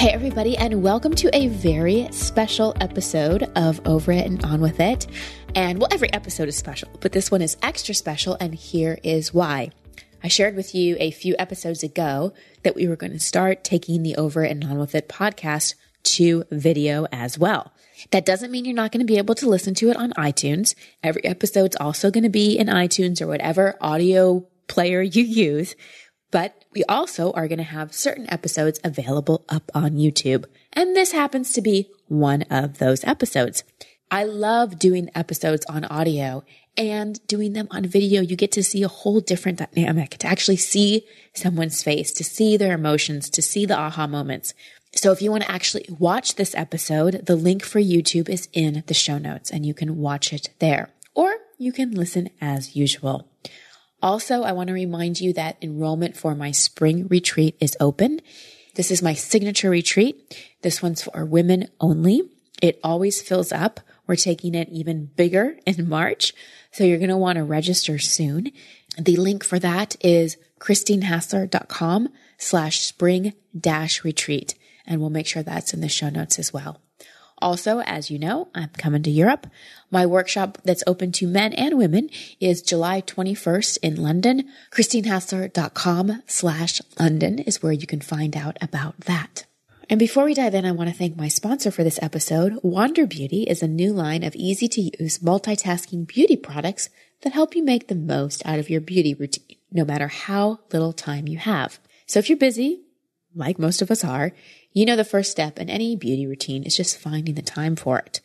Hey, everybody, and welcome to a very special episode of Over It and On With It. And well, every episode is special, but this one is extra special, and here is why. I shared with you a few episodes ago that we were going to start taking the Over It and On With It podcast to video as well. That doesn't mean you're not going to be able to listen to it on iTunes. Every episode's also going to be in iTunes or whatever audio player you use. But we also are going to have certain episodes available up on YouTube. And this happens to be one of those episodes. I love doing episodes on audio and doing them on video. You get to see a whole different dynamic, to actually see someone's face, to see their emotions, to see the aha moments. So if you want to actually watch this episode, the link for YouTube is in the show notes and you can watch it there or you can listen as usual. Also, I want to remind you that enrollment for my spring retreat is open. This is my signature retreat. This one's for women only. It always fills up. We're taking it even bigger in March. So you're going to want to register soon. The link for that is christinehassler.com slash spring dash retreat. And we'll make sure that's in the show notes as well. Also, as you know, I'm coming to Europe. My workshop that's open to men and women is July 21st in London. ChristineHassler.com slash London is where you can find out about that. And before we dive in, I want to thank my sponsor for this episode. Wander Beauty is a new line of easy to use multitasking beauty products that help you make the most out of your beauty routine, no matter how little time you have. So if you're busy, like most of us are, you know the first step in any beauty routine is just finding the time for it.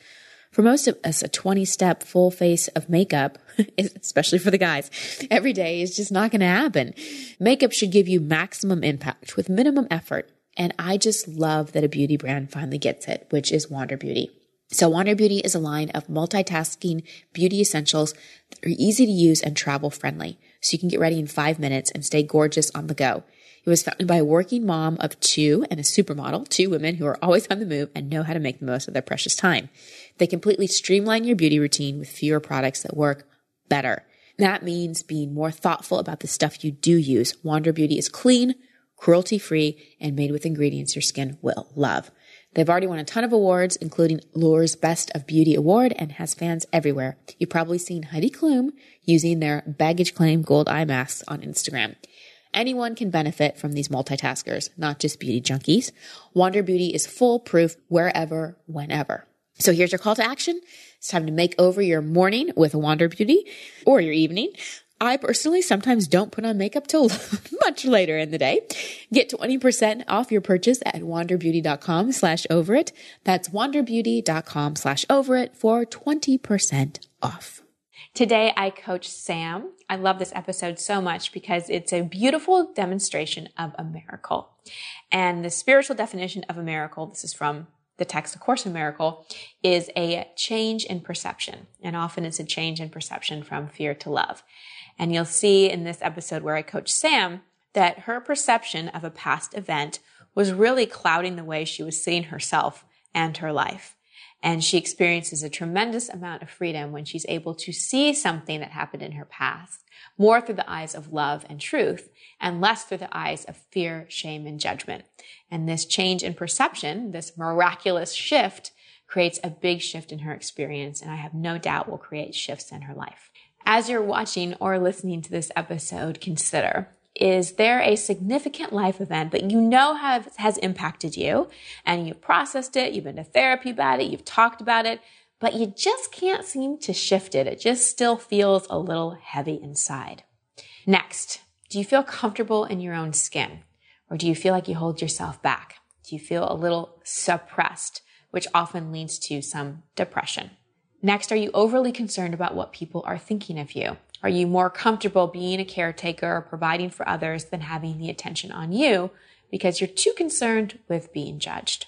For most of us, a 20 step full face of makeup, especially for the guys, every day is just not going to happen. Makeup should give you maximum impact with minimum effort. And I just love that a beauty brand finally gets it, which is Wander Beauty. So Wander Beauty is a line of multitasking beauty essentials that are easy to use and travel friendly. So you can get ready in five minutes and stay gorgeous on the go. It was founded by a working mom of two and a supermodel, two women who are always on the move and know how to make the most of their precious time. They completely streamline your beauty routine with fewer products that work better. That means being more thoughtful about the stuff you do use. Wander Beauty is clean, cruelty free, and made with ingredients your skin will love. They've already won a ton of awards, including Allure's Best of Beauty Award, and has fans everywhere. You've probably seen Heidi Klum using their baggage claim gold eye masks on Instagram. Anyone can benefit from these multitaskers, not just beauty junkies. Wander Beauty is foolproof wherever, whenever. So here's your call to action. It's time to make over your morning with Wander Beauty or your evening. I personally sometimes don't put on makeup till much later in the day. Get 20% off your purchase at wanderbeauty.com slash over it. That's wanderbeauty.com slash over it for 20% off. Today, I coach Sam. I love this episode so much because it's a beautiful demonstration of a miracle. And the spiritual definition of a miracle, this is from the text, of course, a miracle, is a change in perception. And often it's a change in perception from fear to love. And you'll see in this episode where I coach Sam that her perception of a past event was really clouding the way she was seeing herself and her life. And she experiences a tremendous amount of freedom when she's able to see something that happened in her past more through the eyes of love and truth and less through the eyes of fear, shame, and judgment. And this change in perception, this miraculous shift creates a big shift in her experience. And I have no doubt will create shifts in her life. As you're watching or listening to this episode, consider is there a significant life event that you know have, has impacted you and you've processed it, you've been to therapy about it, you've talked about it, but you just can't seem to shift it. It just still feels a little heavy inside. Next, do you feel comfortable in your own skin or do you feel like you hold yourself back? Do you feel a little suppressed, which often leads to some depression? Next, are you overly concerned about what people are thinking of you? Are you more comfortable being a caretaker or providing for others than having the attention on you because you're too concerned with being judged?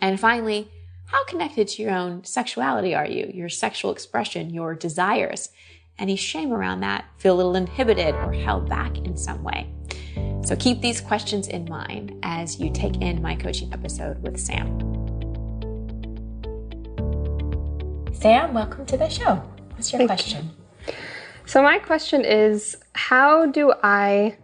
And finally, how connected to your own sexuality are you, your sexual expression, your desires? Any shame around that? Feel a little inhibited or held back in some way? So keep these questions in mind as you take in my coaching episode with Sam. Sam, welcome to the show. What's your Thank question? You. So, my question is How do I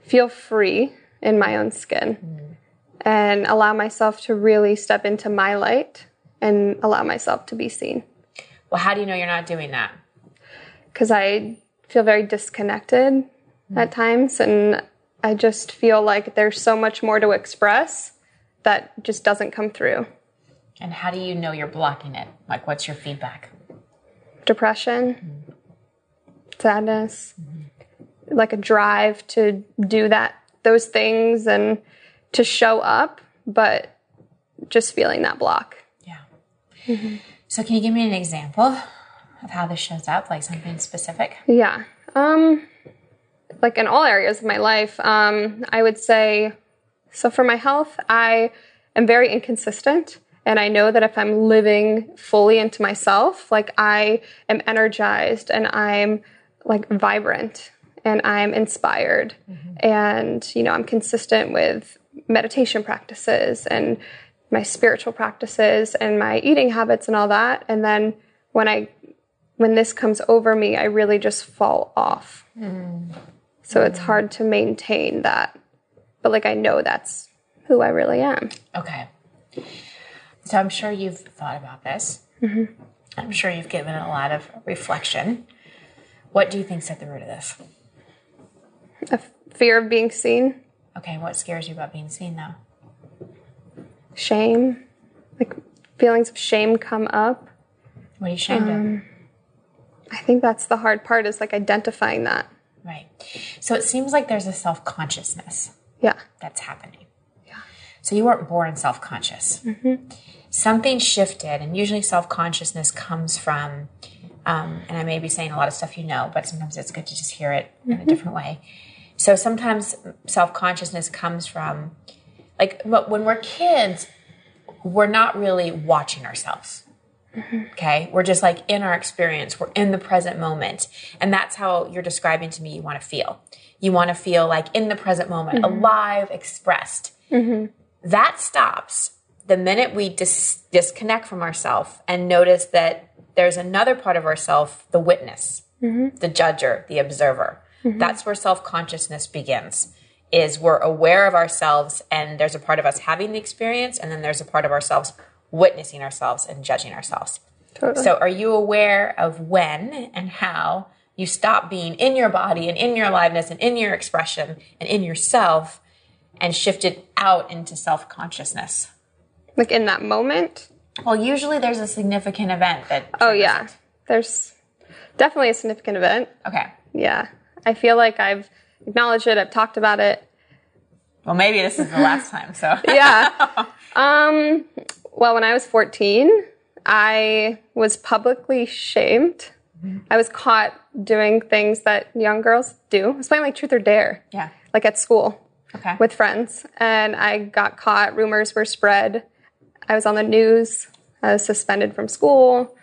feel free in my own skin mm. and allow myself to really step into my light and allow myself to be seen? Well, how do you know you're not doing that? Because I feel very disconnected mm. at times, and I just feel like there's so much more to express that just doesn't come through. And how do you know you're blocking it? Like, what's your feedback? Depression, mm-hmm. Sadness, mm-hmm. like a drive to do that, those things, and to show up, but just feeling that block. Yeah. Mm-hmm. So, can you give me an example of how this shows up, like something specific? Yeah. Um, like in all areas of my life, um, I would say so for my health, I am very inconsistent. And I know that if I'm living fully into myself, like I am energized and I'm like vibrant and I'm inspired mm-hmm. and, you know, I'm consistent with meditation practices and my spiritual practices and my eating habits and all that. And then when I, when this comes over me, I really just fall off. Mm-hmm. So it's hard to maintain that. But like I know that's who I really am. Okay. So I'm sure you've thought about this. Mm-hmm. I'm sure you've given it a lot of reflection. What do you think's at the root of this? A fear of being seen. Okay, what scares you about being seen though? Shame. Like feelings of shame come up. What are you ashamed um, of? I think that's the hard part is like identifying that. Right. So it seems like there's a self consciousness. Yeah. That's happening. Yeah. So you weren't born self conscious. Mm-hmm. Something shifted, and usually self consciousness comes from, um, and I may be saying a lot of stuff you know, but sometimes it's good to just hear it mm-hmm. in a mm-hmm. different way. So sometimes self consciousness comes from, like, when we're kids, we're not really watching ourselves. Mm-hmm. Okay. We're just like in our experience. We're in the present moment. And that's how you're describing to me you want to feel. You want to feel like in the present moment, mm-hmm. alive, expressed. Mm-hmm. That stops the minute we dis- disconnect from ourselves and notice that there's another part of ourself, the witness, mm-hmm. the judger, the observer. Mm-hmm. That's where self consciousness begins. Is we're aware of ourselves, and there's a part of us having the experience, and then there's a part of ourselves witnessing ourselves and judging ourselves. Totally. So, are you aware of when and how you stop being in your body and in your aliveness and in your expression and in yourself and shift it out into self consciousness? Like in that moment? Well, usually there's a significant event that. Oh, yeah. It. There's definitely a significant event. Okay. Yeah. I feel like I've acknowledged it, I've talked about it. Well, maybe this is the last time, so. yeah. Um, well, when I was 14, I was publicly shamed. Mm-hmm. I was caught doing things that young girls do. I was playing like Truth or Dare. Yeah. Like at school. Okay. With friends. And I got caught. Rumors were spread. I was on the news. I was suspended from school.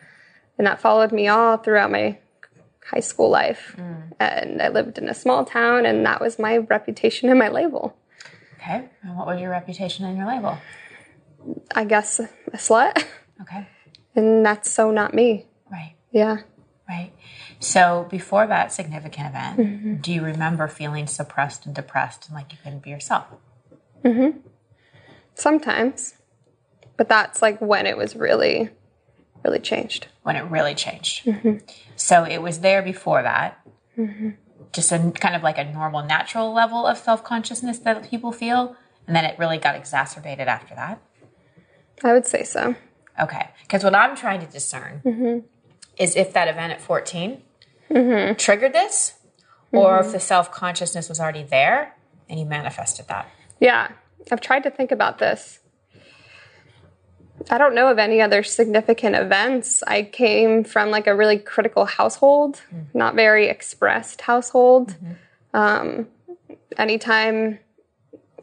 And that followed me all throughout my high school life. Mm. And I lived in a small town, and that was my reputation and my label. Okay. And what was your reputation and your label? I guess, a slut. Okay. And that's so not me. Right. Yeah. Right. So before that significant event, mm-hmm. do you remember feeling suppressed and depressed and like you couldn't be yourself? Mm-hmm. Sometimes. But that's like when it was really, really changed. When it really changed. Mm-hmm. So it was there before that. Mm-hmm. Just a kind of like a normal, natural level of self consciousness that people feel. And then it really got exacerbated after that. I would say so. Okay. Because what I'm trying to discern mm-hmm. is if that event at 14 mm-hmm. triggered this, or if the self consciousness was already there and you manifested that. Yeah. I've tried to think about this. I don't know of any other significant events. I came from like a really critical household, Mm-hmm. not very expressed household. Um, anytime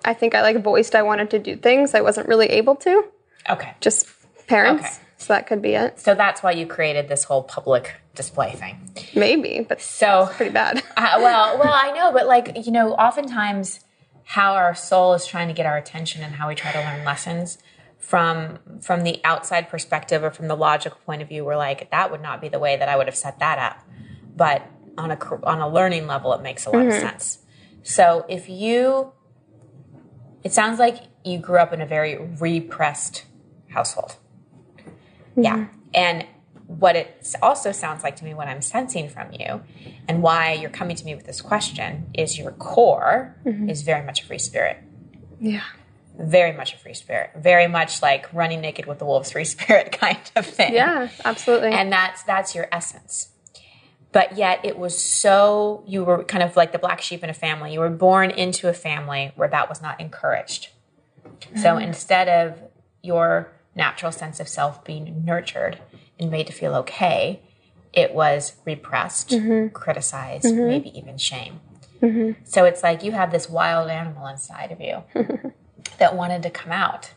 I think I like voiced I wanted to do things, I wasn't really able to. Okay. Just parents. Okay. So that could be it. So that's why you created this whole public display thing. Maybe, but So pretty bad. Uh, well, well, I know, but like you know, oftentimes how our soul is trying to get our attention and how we try to learn lessons from from the outside perspective or from the logical point of view, we're like that would not be the way that I would have set that up. But on a on a learning level, it makes a lot of mm-hmm. sense. So if you, it sounds like you grew up in a very repressed household. Yeah. Mm-hmm. And what it also sounds like to me, what I'm sensing from you, and why you're coming to me with this question, is your core mm-hmm. is very much a free spirit. Yeah. Very much a free spirit. Very much like running naked with the wolves free spirit kind of thing. Yeah, absolutely. And that's that's your essence. But yet it was so you were kind of like the black sheep in a family. You were born into a family where that was not encouraged. So mm. instead of your natural sense of self being nurtured and made to feel okay, it was repressed, mm-hmm. criticized, mm-hmm. maybe even shame. Mm-hmm. So it's like you have this wild animal inside of you that wanted to come out.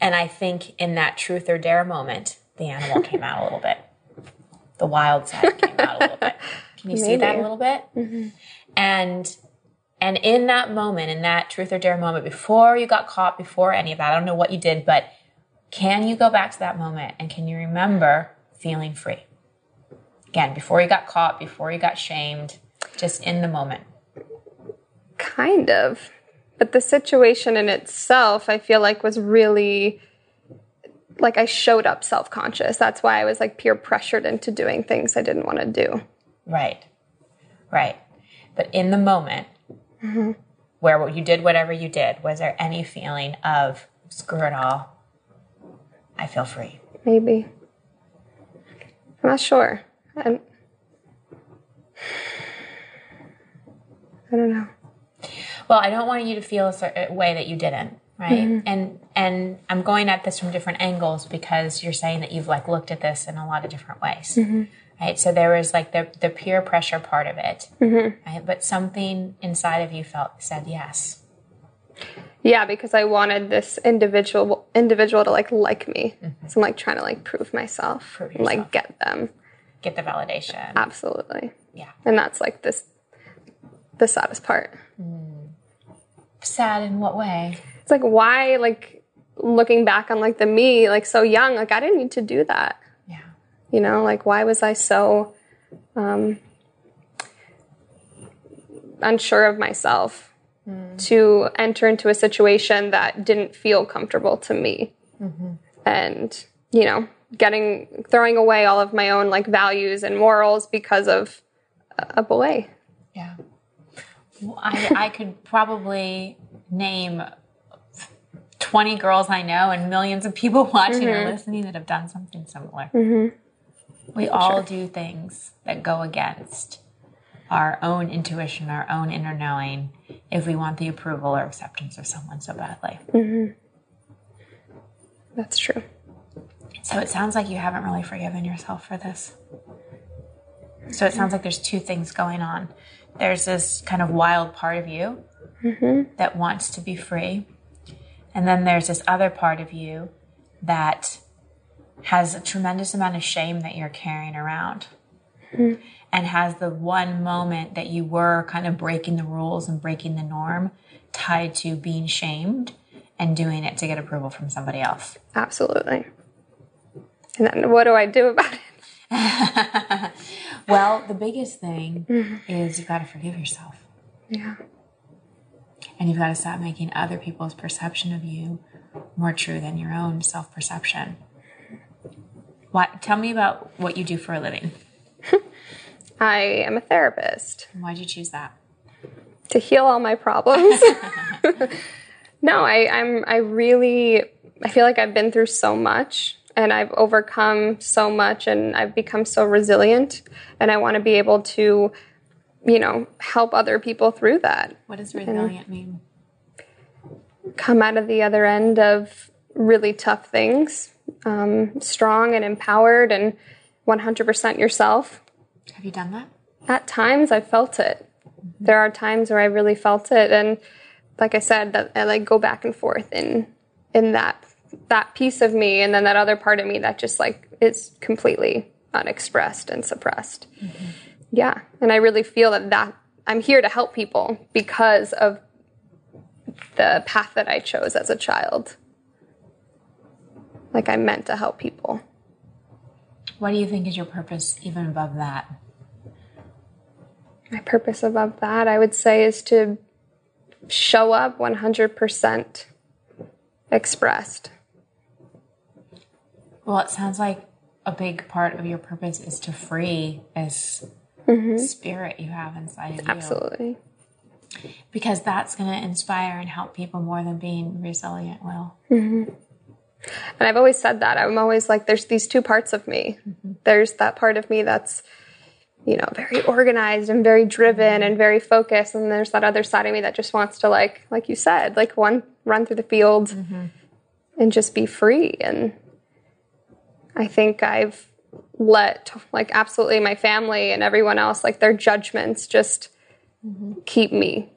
And I think in that truth or dare moment, the animal came out a little bit. The wild side came out a little bit. Can you see that a little bit? Mm-hmm. And and in that moment, in that truth or dare moment, before you got caught, before any of that, I don't know what you did, but can you go back to that moment and can you remember feeling free? Again, before you got caught, before you got shamed, just in the moment. Kind of. But the situation in itself, I feel like, was really like I showed up self conscious. That's why I was like peer pressured into doing things I didn't want to do. Right. Right. But in the moment mm-hmm. where you did whatever you did, was there any feeling of screw it all? I feel free. Maybe. I'm not sure. I'm, I don't know. Well, I don't want you to feel a certain way that you didn't, right? Mm-hmm. And and I'm going at this from different angles because you're saying that you've like looked at this in a lot of different ways. Mm-hmm. Right? So there was like the the peer pressure part of it. Mm-hmm. Right? But something inside of you felt said yes. Yeah, because I wanted this individual individual to like like me. So I'm like trying to like prove myself, Prove and, like get them. Get the validation. Absolutely. Yeah. And that's like this the saddest part. Mm. Sad in what way? It's like why like looking back on like the me like so young like I didn't need to do that. Yeah. You know, like why was I so um, unsure of myself to enter into a situation that didn't feel comfortable to me? And, you know, getting, throwing away all of my own like values and morals because of a boy. Yeah. Well, I, I could probably name 20 girls I know and millions of people watching or mm-hmm. listening that have done something similar. Mm-hmm. We all do things that go against our own intuition, our own inner knowing, if we want the approval or acceptance of someone so badly. Mm-hmm. That's true. So it sounds like you haven't really forgiven yourself for this. So it sounds like there's two things going on. There's this kind of wild part of you mm-hmm. that wants to be free. And then there's this other part of you that has a tremendous amount of shame that you're carrying around. Mm-hmm. And has the one moment that you were kind of breaking the rules and breaking the norm tied to being shamed and doing it to get approval from somebody else. Absolutely. And then what do I do about it? Well, the biggest thing mm-hmm. is you've got to forgive yourself. Yeah. And you've got to stop making other people's perception of you more true than your own self perception. What, tell me about what you do for a living. I am a therapist. Why'd you choose that? to heal all my problems. no, I, I'm I really I feel like I've been through so much and I've overcome so much and I've become so resilient and I want to be able to, you know, help other people through that. What does resilient mean? Come out of the other end of really tough things um, strong and empowered and 100% yourself. Have you done that? At times, I felt it. There are times where I really felt it, and like I said, that I like go back and forth in in that that piece of me, and then that other part of me that just like is completely unexpressed and suppressed. Mm-hmm. Yeah, and I really feel that that I'm here to help people because of the path that I chose as a child. Like I'm meant to help people. What do you think is your purpose even above that? My purpose above that, I would say, is to show up 100% expressed. Well, it sounds like a big part of your purpose is to free this mm-hmm. spirit you have inside of you. Absolutely. Because that's going to inspire and help people more than being resilient will. Mm-hmm. And I've always said that. I'm always like, there's these two parts of me. Mm-hmm. There's that part of me that's, you know, very organized and very driven and very focused. And there's that other side of me that just wants to, like, like you said, like one, run through the field mm-hmm. and just be free. And I think I've let, like, absolutely my family and everyone else, like, their judgments just mm-hmm. keep me,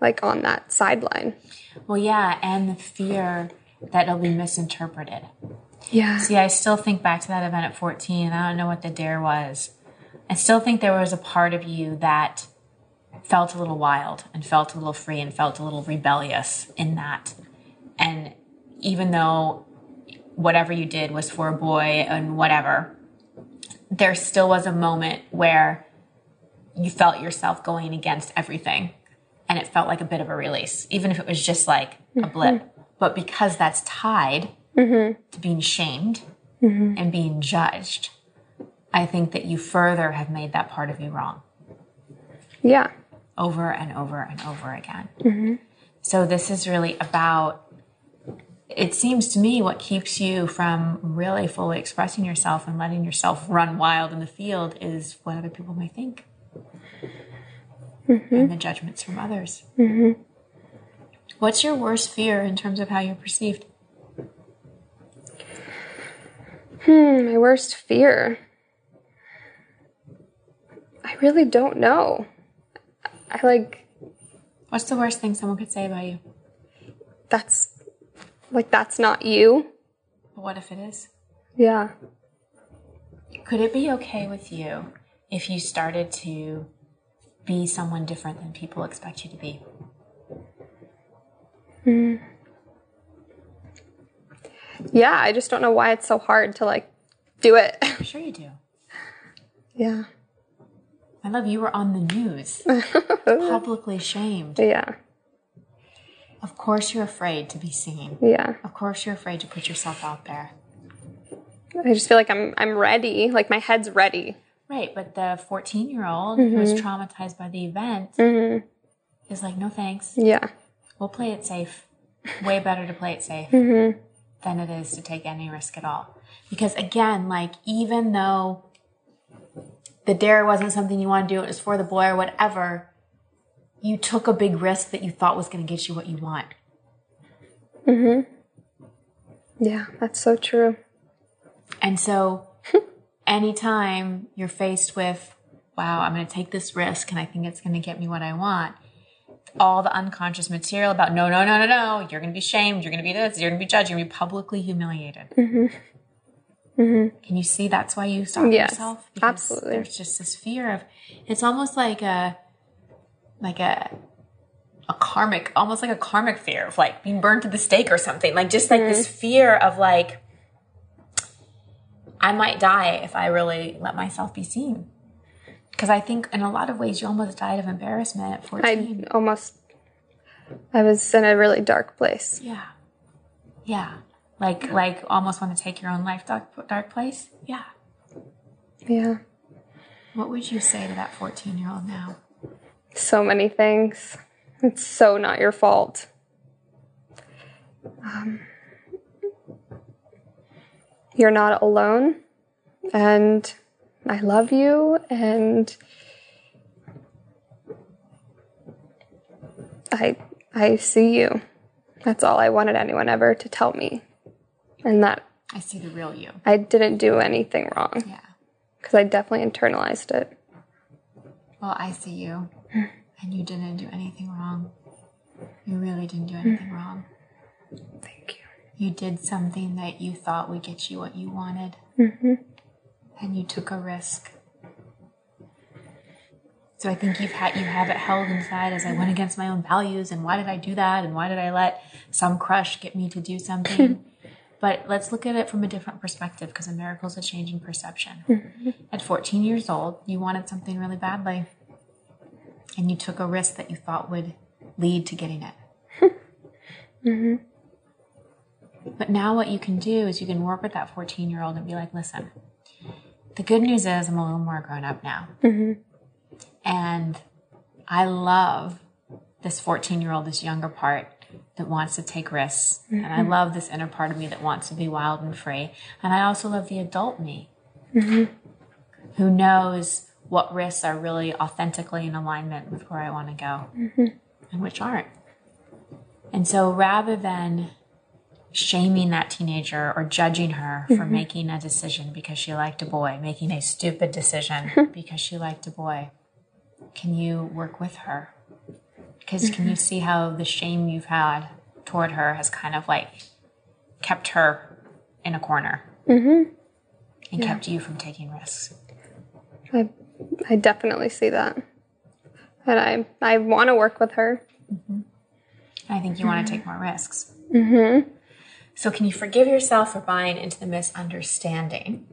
like, on that sideline. Well, yeah. And the fear that it'll be misinterpreted. Yeah. See, I still think back to that event at 14. I don't know what the dare was. I still think there was a part of you that felt a little wild and felt a little free and felt a little rebellious in that. And even though whatever you did was for a boy and whatever, there still was a moment where you felt yourself going against everything and it felt like a bit of a release, even if it was just like a blip. But because that's tied mm-hmm. to being shamed mm-hmm. and being judged, I think that you further have made that part of you wrong. Yeah. Over and over and over again. Mm-hmm. So this is really about it seems to me what keeps you from really fully expressing yourself and letting yourself run wild in the field is what other people may think mm-hmm. and the judgments from others. Mm-hmm. What's your worst fear in terms of how you're perceived? Hmm, my worst fear. I really don't know. I like. What's the worst thing someone could say about you? That's. Like, that's not you. But what if it is? Yeah. Could it be okay with you if you started to be someone different than people expect you to be? Mm. Yeah, I just don't know why it's so hard to like do it. I'm sure you do. Yeah. I love you were on the news, publicly shamed. Yeah. Of course, you're afraid to be seen. Yeah. Of course, you're afraid to put yourself out there. I just feel like I'm I'm ready. Like my head's ready. Right, but the 14 year old mm-hmm. who's traumatized by the event mm-hmm. is like, no thanks. Yeah we'll play it safe. Way better to play it safe mm-hmm. than it is to take any risk at all. Because again, like even though the dare wasn't something you want to do, it was for the boy or whatever, you took a big risk that you thought was going to get you what you want. Mhm. Yeah, that's so true. And so anytime you're faced with, wow, I'm going to take this risk and I think it's going to get me what I want, all the unconscious material about no, no, no, no, no, you're going to be shamed, you're going to be this, you're going to be judged, you're going to be publicly humiliated. Mm-hmm. Mm-hmm. Can you see that's why you stop yes, yourself? Because absolutely. There's just this fear of it's almost like a like a a karmic, almost like a karmic fear of like being burned to the stake or something. Like just like mm-hmm. this fear of like I might die if I really let myself be seen. Because I think in a lot of ways you almost died of embarrassment at 14. I almost, I was in a really dark place. Yeah. Yeah. Like, like almost want to take your own life dark, dark place? Yeah. Yeah. What would you say to that 14 year old now? So many things. It's so not your fault. Um, you're not alone. And I love you and I I see you. That's all I wanted anyone ever to tell me. And that I see the real you. I didn't do anything wrong Yeah. because I definitely internalized it. Well, I see you, and you didn't do anything wrong. You really didn't do anything wrong. Thank you. You did something that you thought would get you what you wanted, mm-hmm. and you took a risk. So I think you've had you have it held inside as I went against my own values, and why did I do that, and why did I let some crush get me to do something? but let's look at it from a different perspective because a miracle is a change in perception. Mm-hmm. At 14 years old, you wanted something really badly, and you took a risk that you thought would lead to getting it. Mm-hmm. But now, what you can do is you can work with that 14 year old and be like, listen, the good news is I'm a little more grown up now. Mm-hmm. And I love this 14 year old, this younger part that wants to take risks. And I mm-hmm. love this inner part of me that wants to be wild and free. And I also love the adult me who knows what risks are really authentically in alignment with where I want to go mm-hmm. and which aren't. And so rather than shaming that teenager or judging her for mm-hmm. making a decision because she liked a boy, making a stupid decision mm-hmm. because she liked a boy, can you work with her? Because can you see how the shame you've had toward her has kind of like kept her in a corner? And kept you from taking risks? I, I definitely see that. And I, I want to work with her. I think you want to take more risks. Mm-hmm. So, can you forgive yourself for buying into the misunderstanding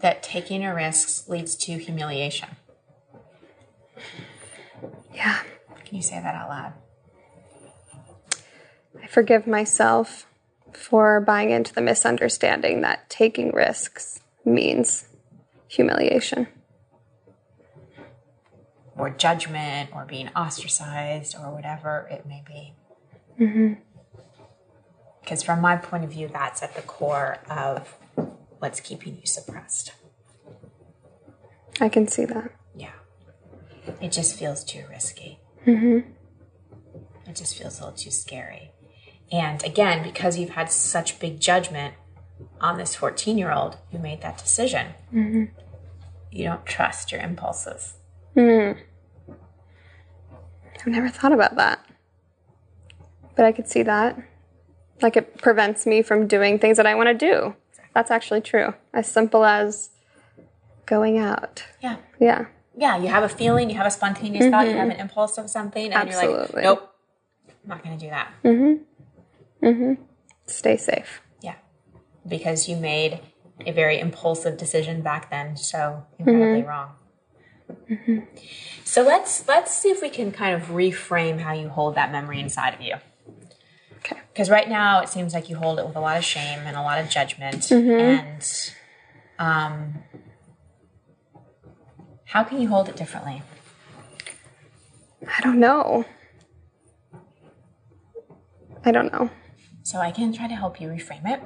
that taking a risk leads to humiliation? Yeah. Can you say that out loud? I forgive myself for buying into the misunderstanding that taking risks means humiliation. Or judgment, or being ostracized, or whatever it may be. Because, from my point of view, that's at the core of what's keeping you suppressed. I can see that. Yeah. It just feels too risky. Mm-hmm. It just feels a little too scary. And again, because you've had such big judgment on this 14 year old who made that decision, Hmm. you don't trust your impulses. I've never thought about that. But I could see that. Like it prevents me from doing things that I want to do. That's actually true. As simple as going out. Yeah. Yeah. Yeah. You have a feeling, you have a spontaneous thought, you have an impulse of something, and you're like, nope, I'm not going to do that. Mhm. Mhm. Stay safe. Yeah. Because you made a very impulsive decision back then, so incredibly wrong. Mm-hmm. So let's let's see if we can kind of reframe how you hold that memory inside of you. Okay. Because right now it seems like you hold it with a lot of shame and a lot of judgment. Mm-hmm. And um, how can you hold it differently? I don't know. I don't know. So I can try to help you reframe it.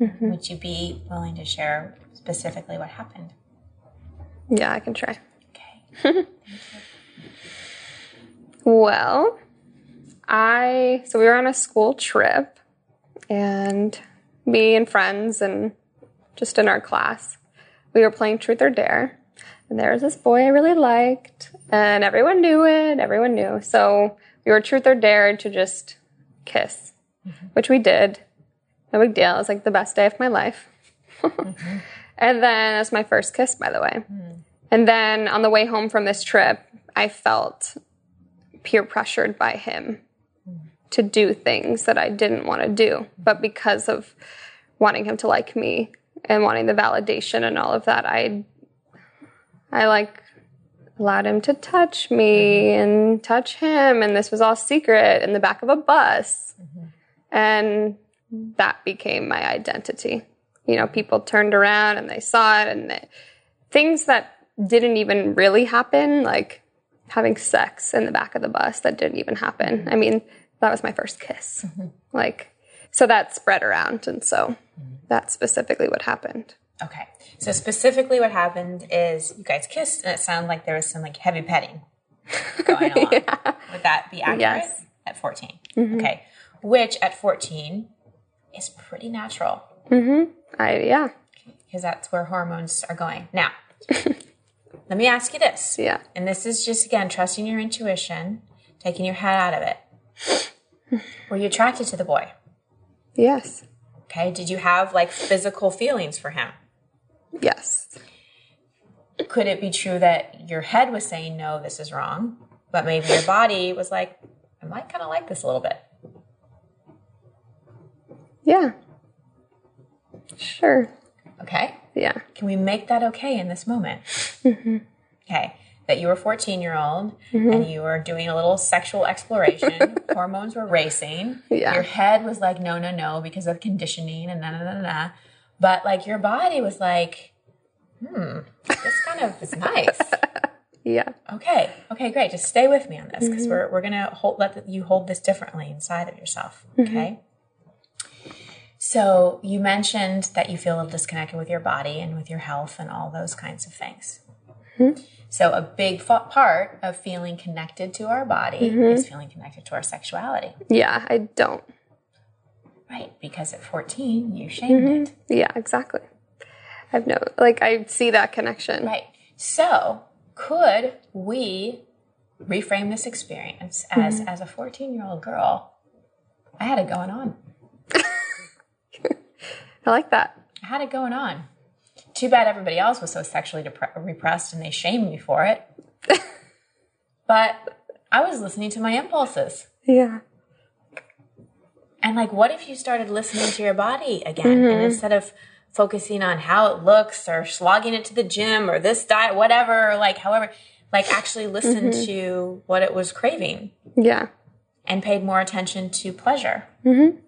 Mm-hmm. Would you be willing to share specifically what happened? Yeah, I can try. Well, I so we were on a school trip and me and friends and just in our class, we were playing truth or dare. And there was this boy I really liked and everyone knew it, everyone knew. So we were truth or dare to just kiss, mm-hmm. which we did. No big deal. It was like the best day of my life. Mm-hmm. and then it was my first kiss, by the way. Hmm. And then on the way home from this trip, I felt peer pressured by him to do things that I didn't want to do. But because of wanting him to like me and wanting the validation and all of that, I I like allowed him to touch me mm-hmm. and touch him and this was all secret in the back of a bus. Mm-hmm. And that became my identity. You know, people turned around and they saw it and they, things that didn't even really happen, like having sex in the back of the bus that didn't even happen. I mean, that was my first kiss. Mm-hmm. Like, so that spread around. And so mm-hmm. that's specifically what happened. Okay. So specifically what happened is you guys kissed and it sounded like there was some like heavy petting going on. Would that be accurate? Yes. At 14. Mm-hmm. Okay. Which at 14 is pretty natural. Mm-hmm. I yeah. because that's where hormones are going. Now, let me ask you this. Yeah. And this is just, again, trusting your intuition, taking your head out of it. Were you attracted to the boy? Yes. Okay. Did you have like physical feelings for him? Yes. Could it be true that your head was saying, no, this is wrong, but maybe your body was like, I might kind of like this a little bit? Yeah. Sure. Okay. Yeah. Can we make that okay in this moment? Mm-hmm. Okay. That you were 14 year old mm-hmm. and you were doing a little sexual exploration. Hormones were racing. Yeah. Your head was like, no, no, no, because of conditioning and na na na na. But like your body was like, hmm, this kind of is nice. Yeah. Okay. Okay, great. Just stay with me on this because mm-hmm. we're, we're going to hold, let the, you hold this differently inside of yourself. Okay. So you mentioned that you feel a little disconnected with your body and with your health and all those kinds of things. Mm-hmm. So a big part of feeling connected to our body mm-hmm. is feeling connected to our sexuality. Yeah. I don't. Right. Because at 14, you shamed mm-hmm. it. Yeah. Exactly. I've no like I see that connection. Right. So, could we reframe this experience as as a 14 year old girl? I had it going on. I like that. I had it going on. Too bad everybody else was so sexually depre- repressed and they shamed me for it. but I was listening to my impulses. Yeah. And like, what if you started listening to your body again? And mm-hmm. instead of focusing on how it looks or slogging it to the gym or this diet, whatever, like, however, like actually listen mm-hmm. to what it was craving Yeah. and paid more attention to pleasure mm-hmm.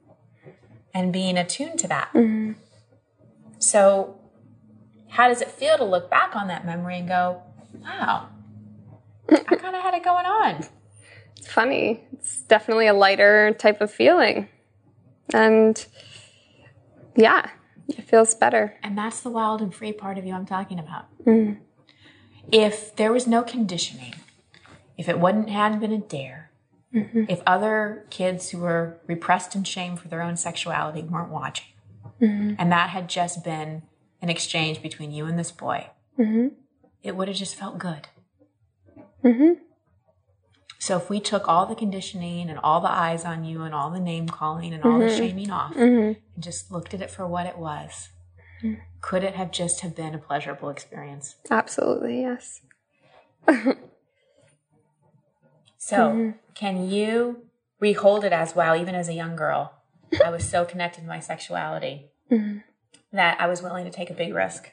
And being attuned to that. Mm-hmm. So, how does it feel to look back on that memory and go, wow, I kind of had it going on? It's funny. It's definitely a lighter type of feeling. And yeah, it feels better. And that's the wild and free part of you I'm talking about. Mm-hmm. If there was no conditioning, if it wouldn't hadn't been a dare, Mm-hmm. if other kids who were repressed and shamed for their own sexuality weren't watching, mm-hmm. and that had just been an exchange between you and this boy, mm-hmm. it would have just felt good. So if we took all the conditioning and all the eyes on you and all the name calling and all the shaming off and just looked at it for what it was, could it have just have been a pleasurable experience? Absolutely, yes. So mm-hmm. can you rehold it as wow, even as a young girl, I was so connected to my sexuality mm-hmm. that I was willing to take a big risk.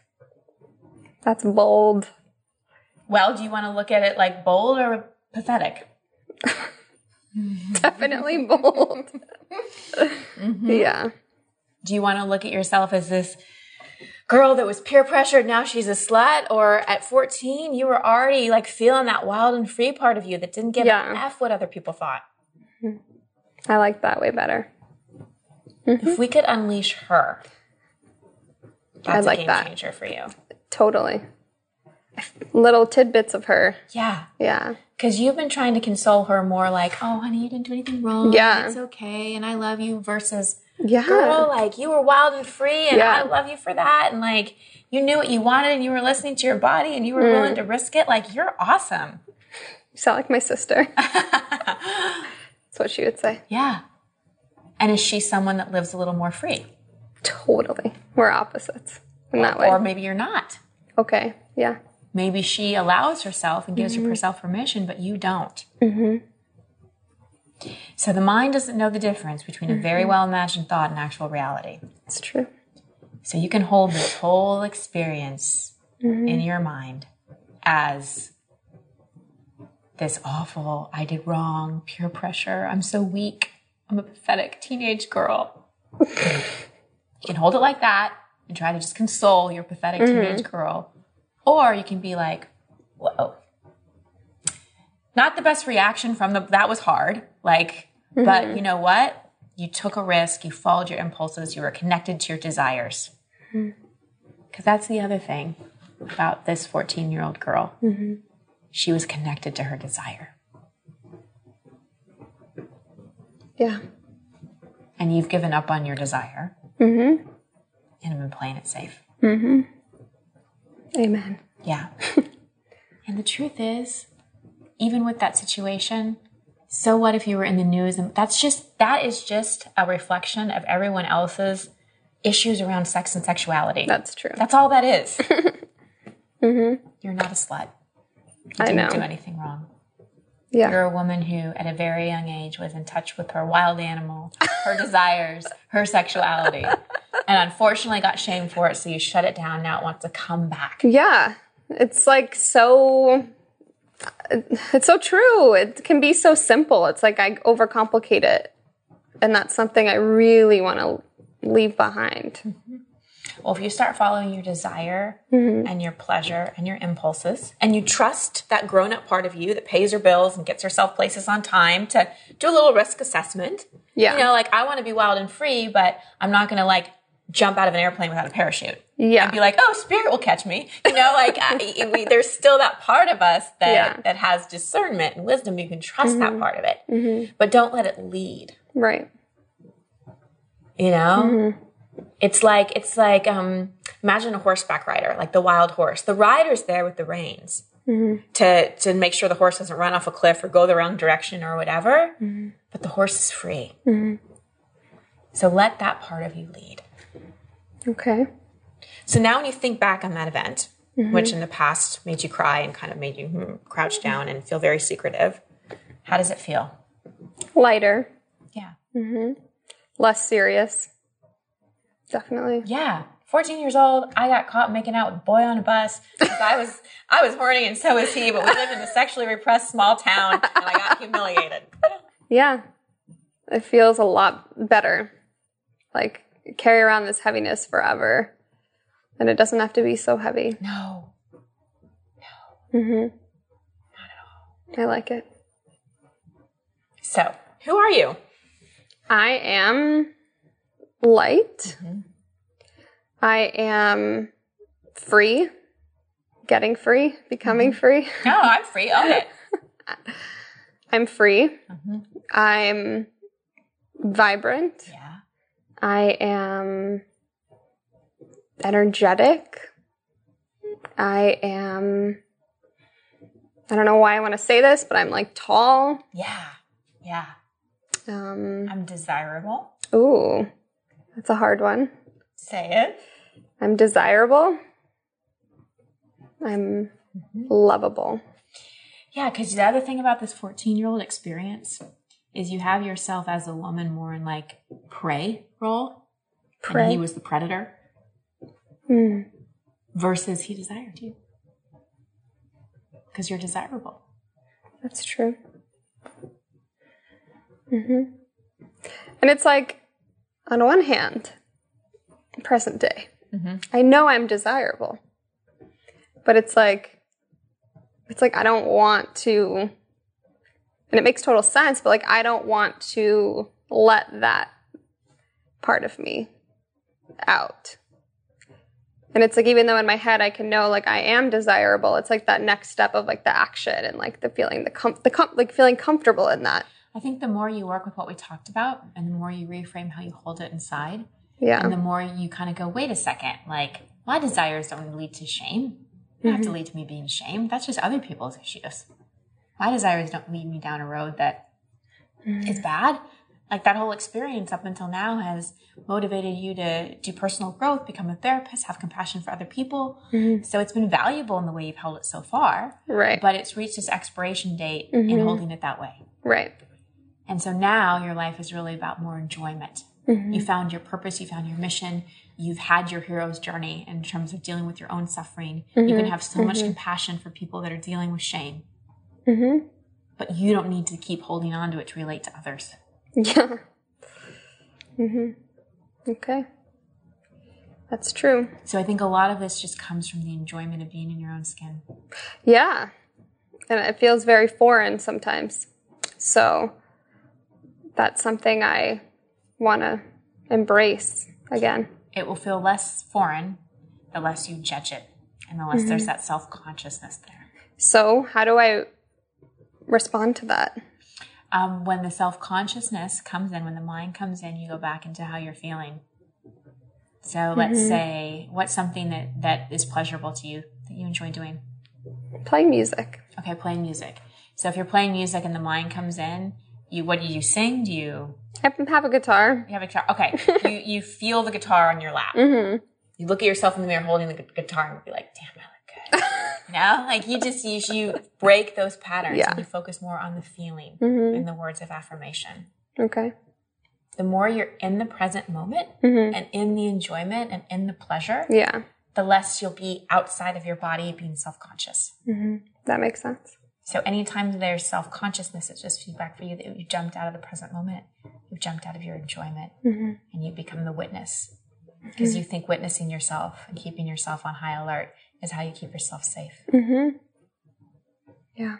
That's bold. Well, do you want to look at it like bold or pathetic? Definitely bold. Mm-hmm. Yeah. Do you want to look at yourself as this girl that was peer pressured, now she's a slut? Or at 14, you were already like feeling that wild and free part of you that didn't give Yeah. an F what other people thought? I like that way better. Mm-hmm. If we could unleash her, that's like a game that. changer for you. Totally. Little tidbits of her. Yeah. Yeah. Because you've been trying to console her more like, oh, honey, you didn't do anything wrong. Yeah. It's okay. And I love you versus, Yeah. girl, like you were wild and free and Yeah. I love you for that. And like you knew what you wanted and you were listening to your body and you were willing to risk it. Like you're awesome. You sound like my sister. That's what she would say. Yeah. And is she someone that lives a little more free? Totally. We're opposites in that way. Or maybe you're not. okay. Yeah. Maybe she allows herself and gives herself permission, but you don't. Mm-hmm. So the mind doesn't know the difference between a very mm-hmm. well imagined thought and actual reality. It's true. So you can hold this whole experience mm-hmm. in your mind as this awful, I did wrong, peer pressure, I'm so weak, I'm a pathetic teenage girl. you can hold it like that and try to just console your pathetic mm-hmm. teenage girl. Or you can be like, whoa. Not the best reaction from the, that was hard. Like, but you know what? You took a risk, you followed your impulses, you were connected to your desires. Because that's the other thing about this 14 year old girl. She was connected to her desire. Yeah. And you've given up on your desire. Mm-hmm. And I've been playing it safe. Mm-hmm. Amen. Yeah. and the truth is, even with that situation, so what if you were in the news and that's just that is just a reflection of everyone else's issues around sex and sexuality. That's true. That's all that is. Mm-hmm. You're not a slut. You I didn't know. do anything wrong. yeah. You're a woman who, at a very young age, was in touch with her wild animal, her desires, her sexuality, and unfortunately got shamed for it. So you shut it down. Now it wants to come back. Yeah. It's like so it's so true. It can be so simple. It's like I overcomplicate it. And that's something I really want to leave behind. Mm-hmm. Well, if you start following your desire mm-hmm. and your pleasure and your impulses, and you trust that grown up part of you that pays her bills and gets herself places on time to do a little risk assessment. Yeah. You know, like I want to be wild and free, but I'm not going to like jump out of an airplane without a parachute. Yeah. And be like, oh, spirit will catch me. You know, like I, we, there's still that part of us that, Yeah. Mm-hmm. that has discernment and wisdom. You can trust that part of it, but don't let it lead Right. you know Mm-hmm. it's like it's like um imagine a horseback rider like the wild horse the rider's there with the reins Mm-hmm. to to make sure the horse doesn't run off a cliff or go the wrong direction or whatever Mm-hmm. but the horse is free so let that part of you lead Okay. So now when you think back on that event Mm-hmm. which in the past made you cry and kind of made you hmm, crouch down and feel very secretive how does it feel Lighter, yeah less serious. Definitely. Yeah. 14 years old, I got caught making out with a boy on a bus. I was I was horny and so was he, but we lived in a sexually repressed small town and I got humiliated. Yeah. It feels a lot better. Like carry around this heaviness forever. And it doesn't have to be so heavy. No. No. Mhm. Not at all. I like it. So, who are you? I am light. Mm-hmm. I am free, getting free, becoming mm-hmm. free. No, I'm free. Own it. I'm free. Mm-hmm. I'm vibrant. Yeah. I am energetic. I am, I don't know why I want to say this, but I'm like tall. Yeah. Yeah. Um, I'm desirable. ooh, that's a hard one. Say it. I'm desirable. I'm lovable. Yeah, because the other thing about this 14 year old experience is you have yourself as a woman more in like prey role. Prey. And he was the predator. Hmm. Versus he desired you. Because you're desirable. That's true. hmm And it's like, on one hand, present day, I know I'm desirable, but it's like, it's like I don't want to, and it makes total sense, but like I don't want to let that part of me out. And it's like even though in my head I can know like I am desirable, it's like that next step of like the action and like the feeling the com- the com- like feeling comfortable in that. I think the more you work with what we talked about and the more you reframe how you hold it inside, Yeah. and the more you kind of go, wait a second, like my desires don't lead to shame. They don't have to mm-hmm. lead to me being shamed. That's just other people's issues. My desires don't lead me down a road that mm. is bad. Like that whole experience up until now has motivated you to do personal growth, become a therapist, have compassion for other people. Mm-hmm. So it's been valuable in the way you've held it so far. Right. But it's reached its expiration date in mm-hmm. holding it that way. right. And so now your life is really about more enjoyment. Mm-hmm. You found your purpose, you found your mission, you've had your hero's journey in terms of dealing with your own suffering. You can have so much compassion for people that are dealing with shame. But you don't need to keep holding on to it to relate to others. Yeah. Mhm. Okay. That's true. So I think a lot of this just comes from the enjoyment of being in your own skin. Yeah. And it feels very foreign sometimes. So that's something I want to embrace again. It will feel less foreign the less you judge it and the less there's that self consciousness there. So, how do I respond to that? Um, when the self consciousness comes in, when the mind comes in, you go back into how you're feeling. So let's say what's something that, that is pleasurable to you that you enjoy doing? Playing music. Okay, playing music. So if you're playing music and the mind comes in, you what do you sing? Do you, I have a guitar. you have a guitar? Okay, you you feel the guitar on your lap. Mm-hmm. You look at yourself in the mirror holding the gu- guitar and be like, "Damn, I look good." you know, like you just you, you break those patterns Yeah. and you focus more on the feeling Mhm. and the words of affirmation. Okay. The more you're in the present moment Mhm. and in the enjoyment and in the pleasure, Yeah. the less you'll be outside of your body being self conscious. hmm That makes sense. So anytime there's self consciousness, it's just feedback for you that you jumped out of the present moment. You've jumped out of your enjoyment hmm and you become the witness. Because you think witnessing yourself and keeping yourself on high alert is how you keep yourself safe. Mm-hmm. Yeah.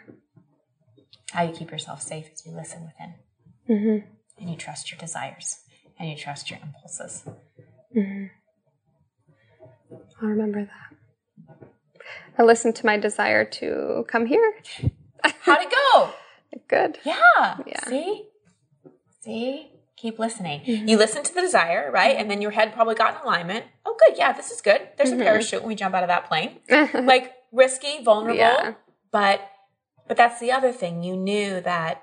How you keep yourself safe is you listen within Mm-hmm. and you trust your desires and you trust your impulses. Mm-hmm. I'll remember that. I listened to my desire to come here. How'd it go? Good. Yeah. Yeah. See? See? Keep listening. Mm-hmm. You listen to the desire, right? And then your head probably got in alignment. Oh, good. Yeah, this is good. There's a mm-hmm. parachute when we jump out of that plane. like risky, vulnerable, Yeah. but but that's the other thing. You knew that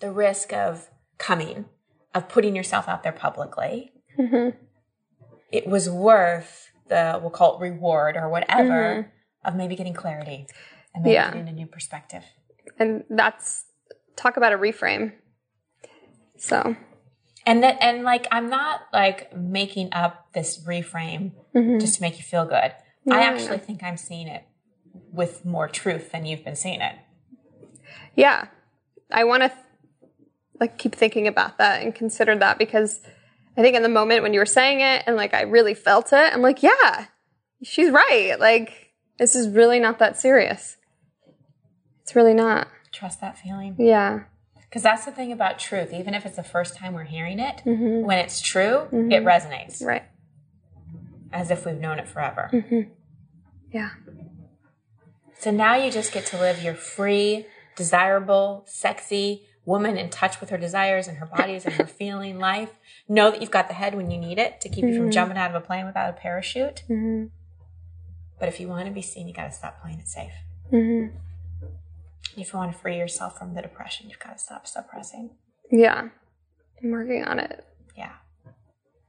the risk of coming, of putting yourself out there publicly, hmm it was worth the we'll call it reward or whatever mm-hmm. of maybe getting clarity and maybe Yeah. getting a new perspective. And that's talk about a reframe. So. And that and like I'm not like making up this reframe mhm. just to make you feel good. No, I actually think I'm seeing it with more truth than you've been seeing it. Yeah. I want to like keep thinking about that and consider that because I think in the moment when you were saying it and like I really felt it, I'm like, yeah, she's right. Like this is really not that serious. It's really not. Trust that feeling. Yeah. Because that's the thing about truth. Even if it's the first time we're hearing it, Mhm. when it's true, it resonates Right. as if we've known it forever. Yeah. So now you just get to live your free, desirable, sexy woman in touch with her desires and her bodies and her feeling life. Know that you've got the head when you need it to keep you from jumping out of a plane without a parachute. Mhm. But if you want to be seen, you got to stop playing it safe. If you want to free yourself from the depression, you've got to stop suppressing. Yeah. I'm working on it. Yeah.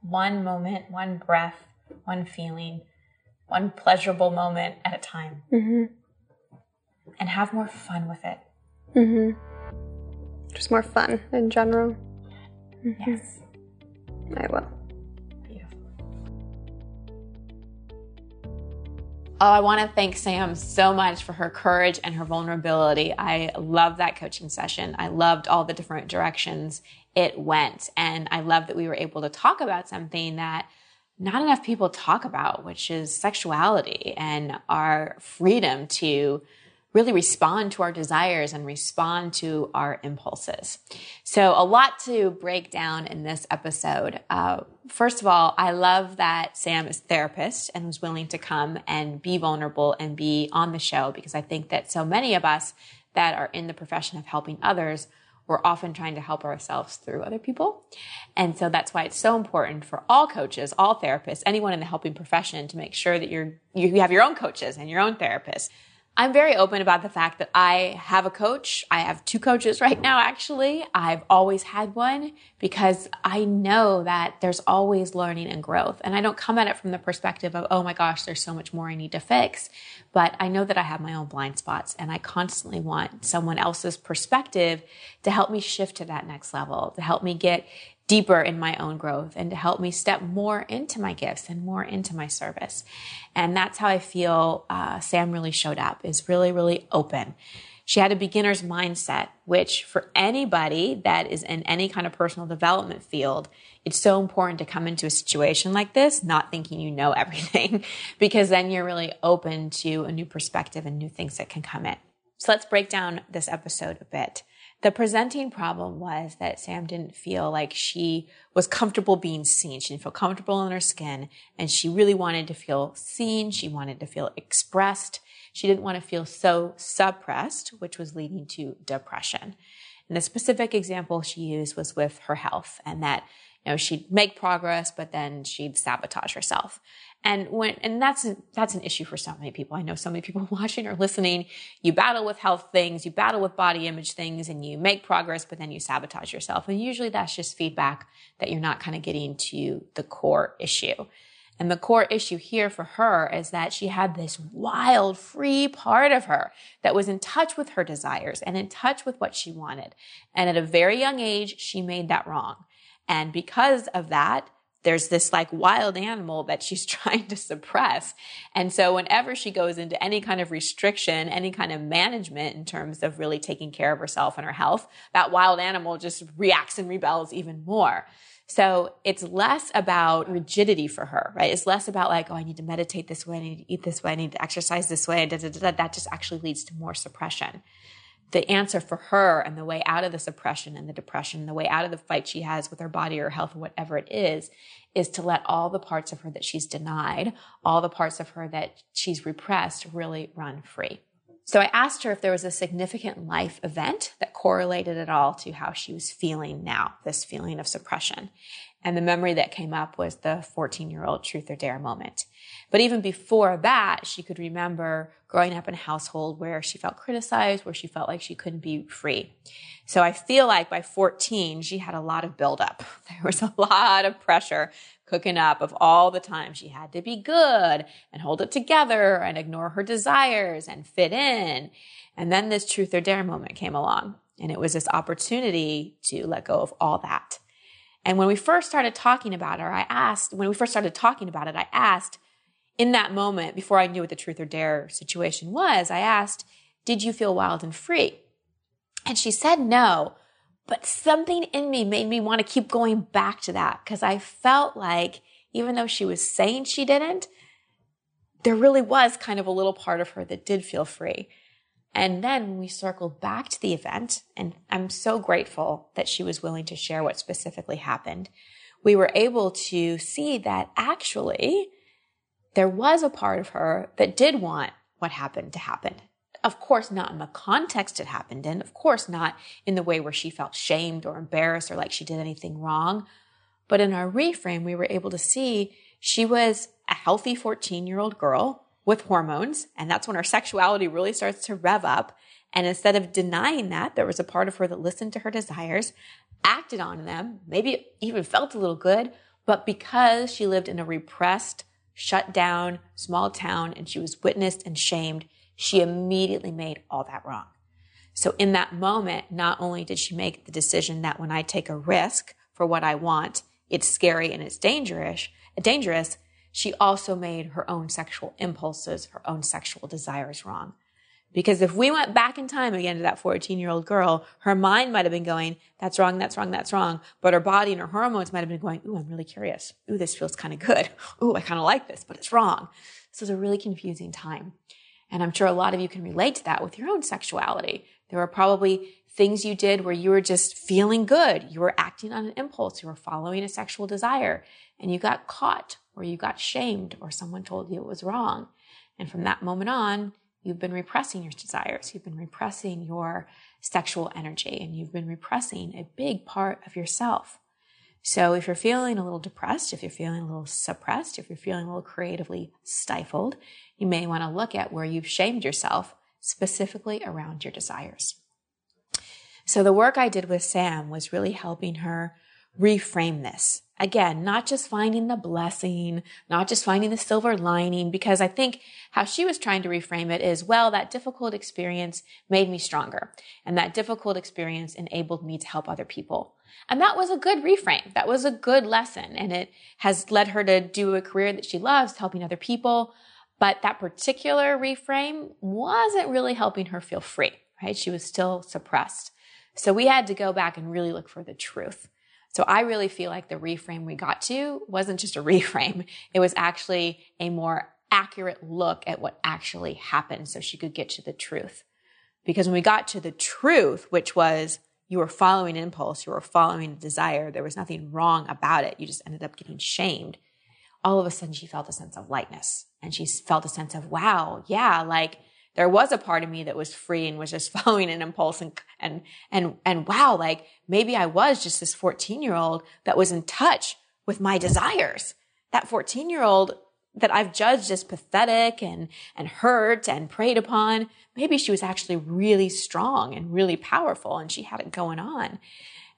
One moment, one breath, one feeling, one pleasurable moment at a time. Mhm. And have more fun with it. Mm-hmm. Just more fun in general. Yes. I will. Oh, I want to thank Sam so much for her courage and her vulnerability. I love that coaching session. I loved all the different directions it went. And I love that we were able to talk about something that not enough people talk about, which is sexuality and our freedom to really respond to our desires and respond to our impulses. So, a lot to break down in this episode. Uh, first of all, I love that Sam is a therapist and was willing to come and be vulnerable and be on the show because I think that so many of us that are in the profession of helping others we're often trying to help ourselves through other people. And so that's why it's so important for all coaches, all therapists, anyone in the helping profession to make sure that you're, you have your own coaches and your own therapists. I'm very open about the fact that I have a coach. I have two coaches right now, actually. I've always had one because I know that there's always learning and growth. And I don't come at it from the perspective of, oh my gosh, there's so much more I need to fix. But I know that I have my own blind spots and I constantly want someone else's perspective to help me shift to that next level, to help me get deeper in my own growth and to help me step more into my gifts and more into my service. And that's how I feel uh, Sam really showed up is really, really open. She had a beginner's mindset, which for anybody that is in any kind of personal development field, it's so important to come into a situation like this, not thinking you know everything, because then you're really open to a new perspective and new things that can come in. So let's break down this episode a bit. The presenting problem was that Sam didn't feel like she was comfortable being seen. She didn't feel comfortable in her skin and she really wanted to feel seen. She wanted to feel expressed. She didn't want to feel so suppressed, which was leading to depression. And the specific example she used was with her health and that You know, she'd make progress, but then she'd sabotage herself. And when, and that's, that's an issue for so many people. I know so many people watching or listening. You battle with health things, you battle with body image things, and you make progress, but then you sabotage yourself. And usually that's just feedback that you're not kind of getting to the core issue. And the core issue here for her is that she had this wild, free part of her that was in touch with her desires and in touch with what she wanted. And at a very young age, she made that wrong. And because of that, there's this like wild animal that she's trying to suppress. And so whenever she goes into any kind of restriction, any kind of management in terms of really taking care of herself and her health, that wild animal just reacts and rebels even more. So it's less about rigidity for her, right? It's less about like, oh, I need to meditate this way, I need to eat this way, I need to exercise this way. Da, da, da, that just actually leads to more suppression. The answer for her and the way out of the suppression and the depression, the way out of the fight she has with her body or health or whatever it is, is to let all the parts of her that she's denied, all the parts of her that she's repressed really run free. So I asked her if there was a significant life event that correlated at all to how she was feeling now, this feeling of suppression. And the memory that came up was the 14 year old truth or dare moment. But even before that, she could remember growing up in a household where she felt criticized, where she felt like she couldn't be free. So I feel like by 14, she had a lot of buildup. There was a lot of pressure cooking up of all the time she had to be good and hold it together and ignore her desires and fit in. And then this truth or dare moment came along and it was this opportunity to let go of all that. And when we first started talking about her, I asked, when we first started talking about it, I asked in that moment, before I knew what the truth or dare situation was, I asked, did you feel wild and free? And she said no. But something in me made me want to keep going back to that because I felt like even though she was saying she didn't, there really was kind of a little part of her that did feel free. And then when we circled back to the event, and I'm so grateful that she was willing to share what specifically happened, we were able to see that actually there was a part of her that did want what happened to happen. Of course, not in the context it happened in. Of course, not in the way where she felt shamed or embarrassed or like she did anything wrong. But in our reframe, we were able to see she was a healthy 14 year old girl with hormones. And that's when her sexuality really starts to rev up. And instead of denying that, there was a part of her that listened to her desires, acted on them, maybe even felt a little good. But because she lived in a repressed, shut down small town and she was witnessed and shamed, she immediately made all that wrong. So in that moment, not only did she make the decision that when I take a risk for what I want, it's scary and it's dangerous, dangerous, she also made her own sexual impulses, her own sexual desires wrong. Because if we went back in time again to that 14 year old girl, her mind might have been going, that's wrong, that's wrong, that's wrong. But her body and her hormones might have been going, ooh, I'm really curious. Ooh, this feels kind of good. Ooh, I kind of like this, but it's wrong. This is a really confusing time. And I'm sure a lot of you can relate to that with your own sexuality. There were probably things you did where you were just feeling good. You were acting on an impulse. You were following a sexual desire and you got caught or you got shamed or someone told you it was wrong. And from that moment on, you've been repressing your desires. You've been repressing your sexual energy and you've been repressing a big part of yourself. So if you're feeling a little depressed, if you're feeling a little suppressed, if you're feeling a little creatively stifled, you may want to look at where you've shamed yourself specifically around your desires. So the work I did with Sam was really helping her reframe this. Again, not just finding the blessing, not just finding the silver lining, because I think how she was trying to reframe it is, well, that difficult experience made me stronger. And that difficult experience enabled me to help other people. And that was a good reframe. That was a good lesson. And it has led her to do a career that she loves, helping other people. But that particular reframe wasn't really helping her feel free, right? She was still suppressed. So we had to go back and really look for the truth. So I really feel like the reframe we got to wasn't just a reframe. It was actually a more accurate look at what actually happened so she could get to the truth. Because when we got to the truth, which was you were following impulse, you were following desire, there was nothing wrong about it. You just ended up getting shamed. All of a sudden she felt a sense of lightness and she felt a sense of, wow, yeah, like there was a part of me that was free and was just following an impulse and, and, and, and wow, like maybe I was just this 14 year old that was in touch with my desires. That 14 year old that I've judged as pathetic and, and hurt and preyed upon. Maybe she was actually really strong and really powerful and she had it going on.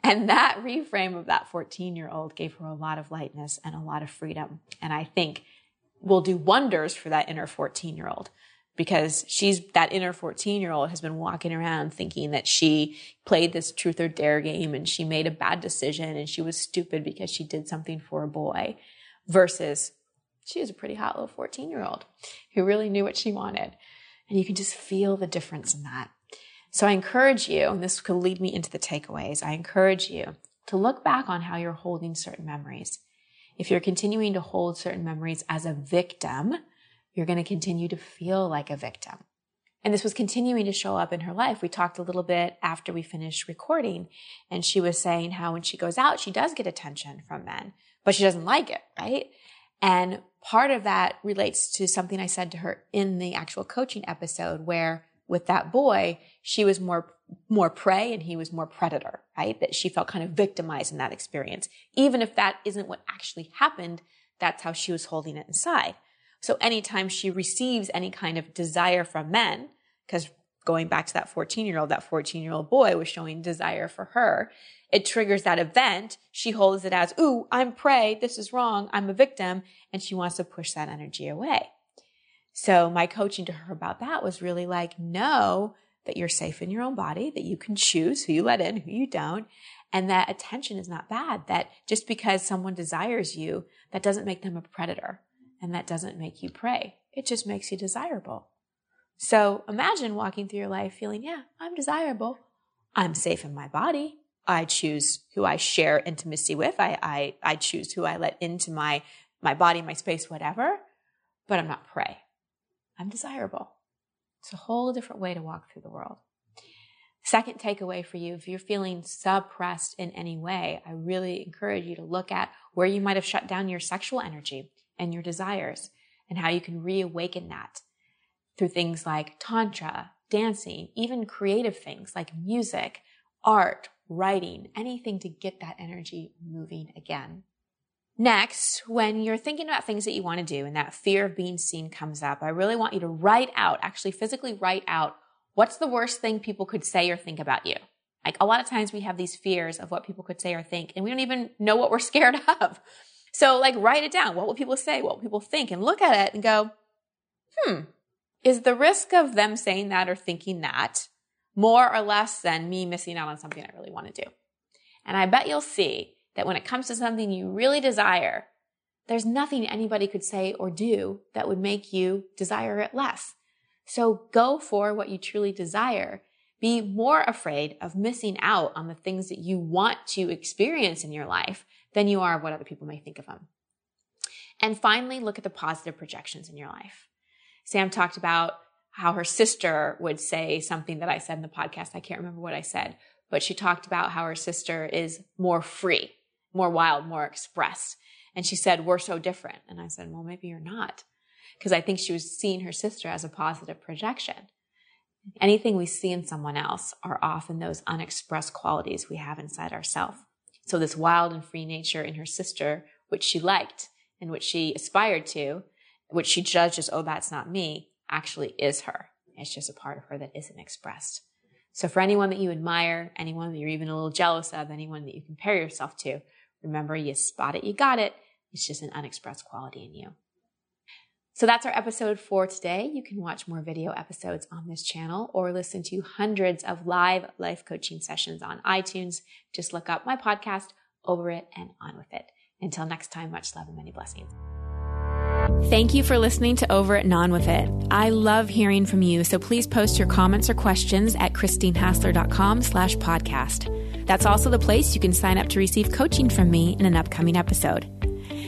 And that reframe of that 14 year old gave her a lot of lightness and a lot of freedom. And I think will do wonders for that inner 14 year old because she's that inner 14 year old has been walking around thinking that she played this truth or dare game and she made a bad decision and she was stupid because she did something for a boy versus she was a pretty hot little 14 year old who really knew what she wanted. And you can just feel the difference in that. So I encourage you, and this could lead me into the takeaways. I encourage you to look back on how you're holding certain memories. If you're continuing to hold certain memories as a victim, you're going to continue to feel like a victim. And this was continuing to show up in her life. We talked a little bit after we finished recording, and she was saying how when she goes out, she does get attention from men, but she doesn't like it, right? And part of that relates to something I said to her in the actual coaching episode where with that boy, she was more, more prey and he was more predator, right? That she felt kind of victimized in that experience. Even if that isn't what actually happened, that's how she was holding it inside. So anytime she receives any kind of desire from men, because going back to that 14 year old, that 14 year old boy was showing desire for her. It triggers that event. She holds it as, ooh, I'm prey. This is wrong. I'm a victim. And she wants to push that energy away. So my coaching to her about that was really like, know that you're safe in your own body, that you can choose who you let in, who you don't, and that attention is not bad. That just because someone desires you, that doesn't make them a predator and that doesn't make you prey. It just makes you desirable. So imagine walking through your life feeling, yeah, I'm desirable. I'm safe in my body. I choose who I share intimacy with. I, I, I choose who I let into my, my body, my space, whatever, but I'm not prey. I'm desirable. It's a whole different way to walk through the world. Second takeaway for you, if you're feeling suppressed in any way, I really encourage you to look at where you might have shut down your sexual energy and your desires and how you can reawaken that through things like tantra, dancing, even creative things like music, art, writing, anything to get that energy moving again. Next, when you're thinking about things that you want to do and that fear of being seen comes up, I really want you to write out, actually physically write out what's the worst thing people could say or think about you. Like a lot of times we have these fears of what people could say or think and we don't even know what we're scared of. So like write it down. What will people say? What will people think? And look at it and go, hmm, is the risk of them saying that or thinking that more or less than me missing out on something I really want to do? And I bet you'll see that when it comes to something you really desire, there's nothing anybody could say or do that would make you desire it less. So go for what you truly desire. Be more afraid of missing out on the things that you want to experience in your life than you are of what other people may think of them. And finally, look at the positive projections in your life. Sam talked about how her sister would say something that I said in the podcast. I can't remember what I said, but she talked about how her sister is more free more wild, more expressed. And she said, We're so different. And I said, Well, maybe you're not. Because I think she was seeing her sister as a positive projection. Anything we see in someone else are often those unexpressed qualities we have inside ourselves. So, this wild and free nature in her sister, which she liked and which she aspired to, which she judged as, oh, that's not me, actually is her. It's just a part of her that isn't expressed. So, for anyone that you admire, anyone that you're even a little jealous of, anyone that you compare yourself to, Remember, you spot it, you got it. It's just an unexpressed quality in you. So that's our episode for today. You can watch more video episodes on this channel or listen to hundreds of live life coaching sessions on iTunes. Just look up my podcast, Over It and On With It. Until next time, much love and many blessings. Thank you for listening to Over It and On With It. I love hearing from you, so please post your comments or questions at christinehassler.com slash podcast. That's also the place you can sign up to receive coaching from me in an upcoming episode.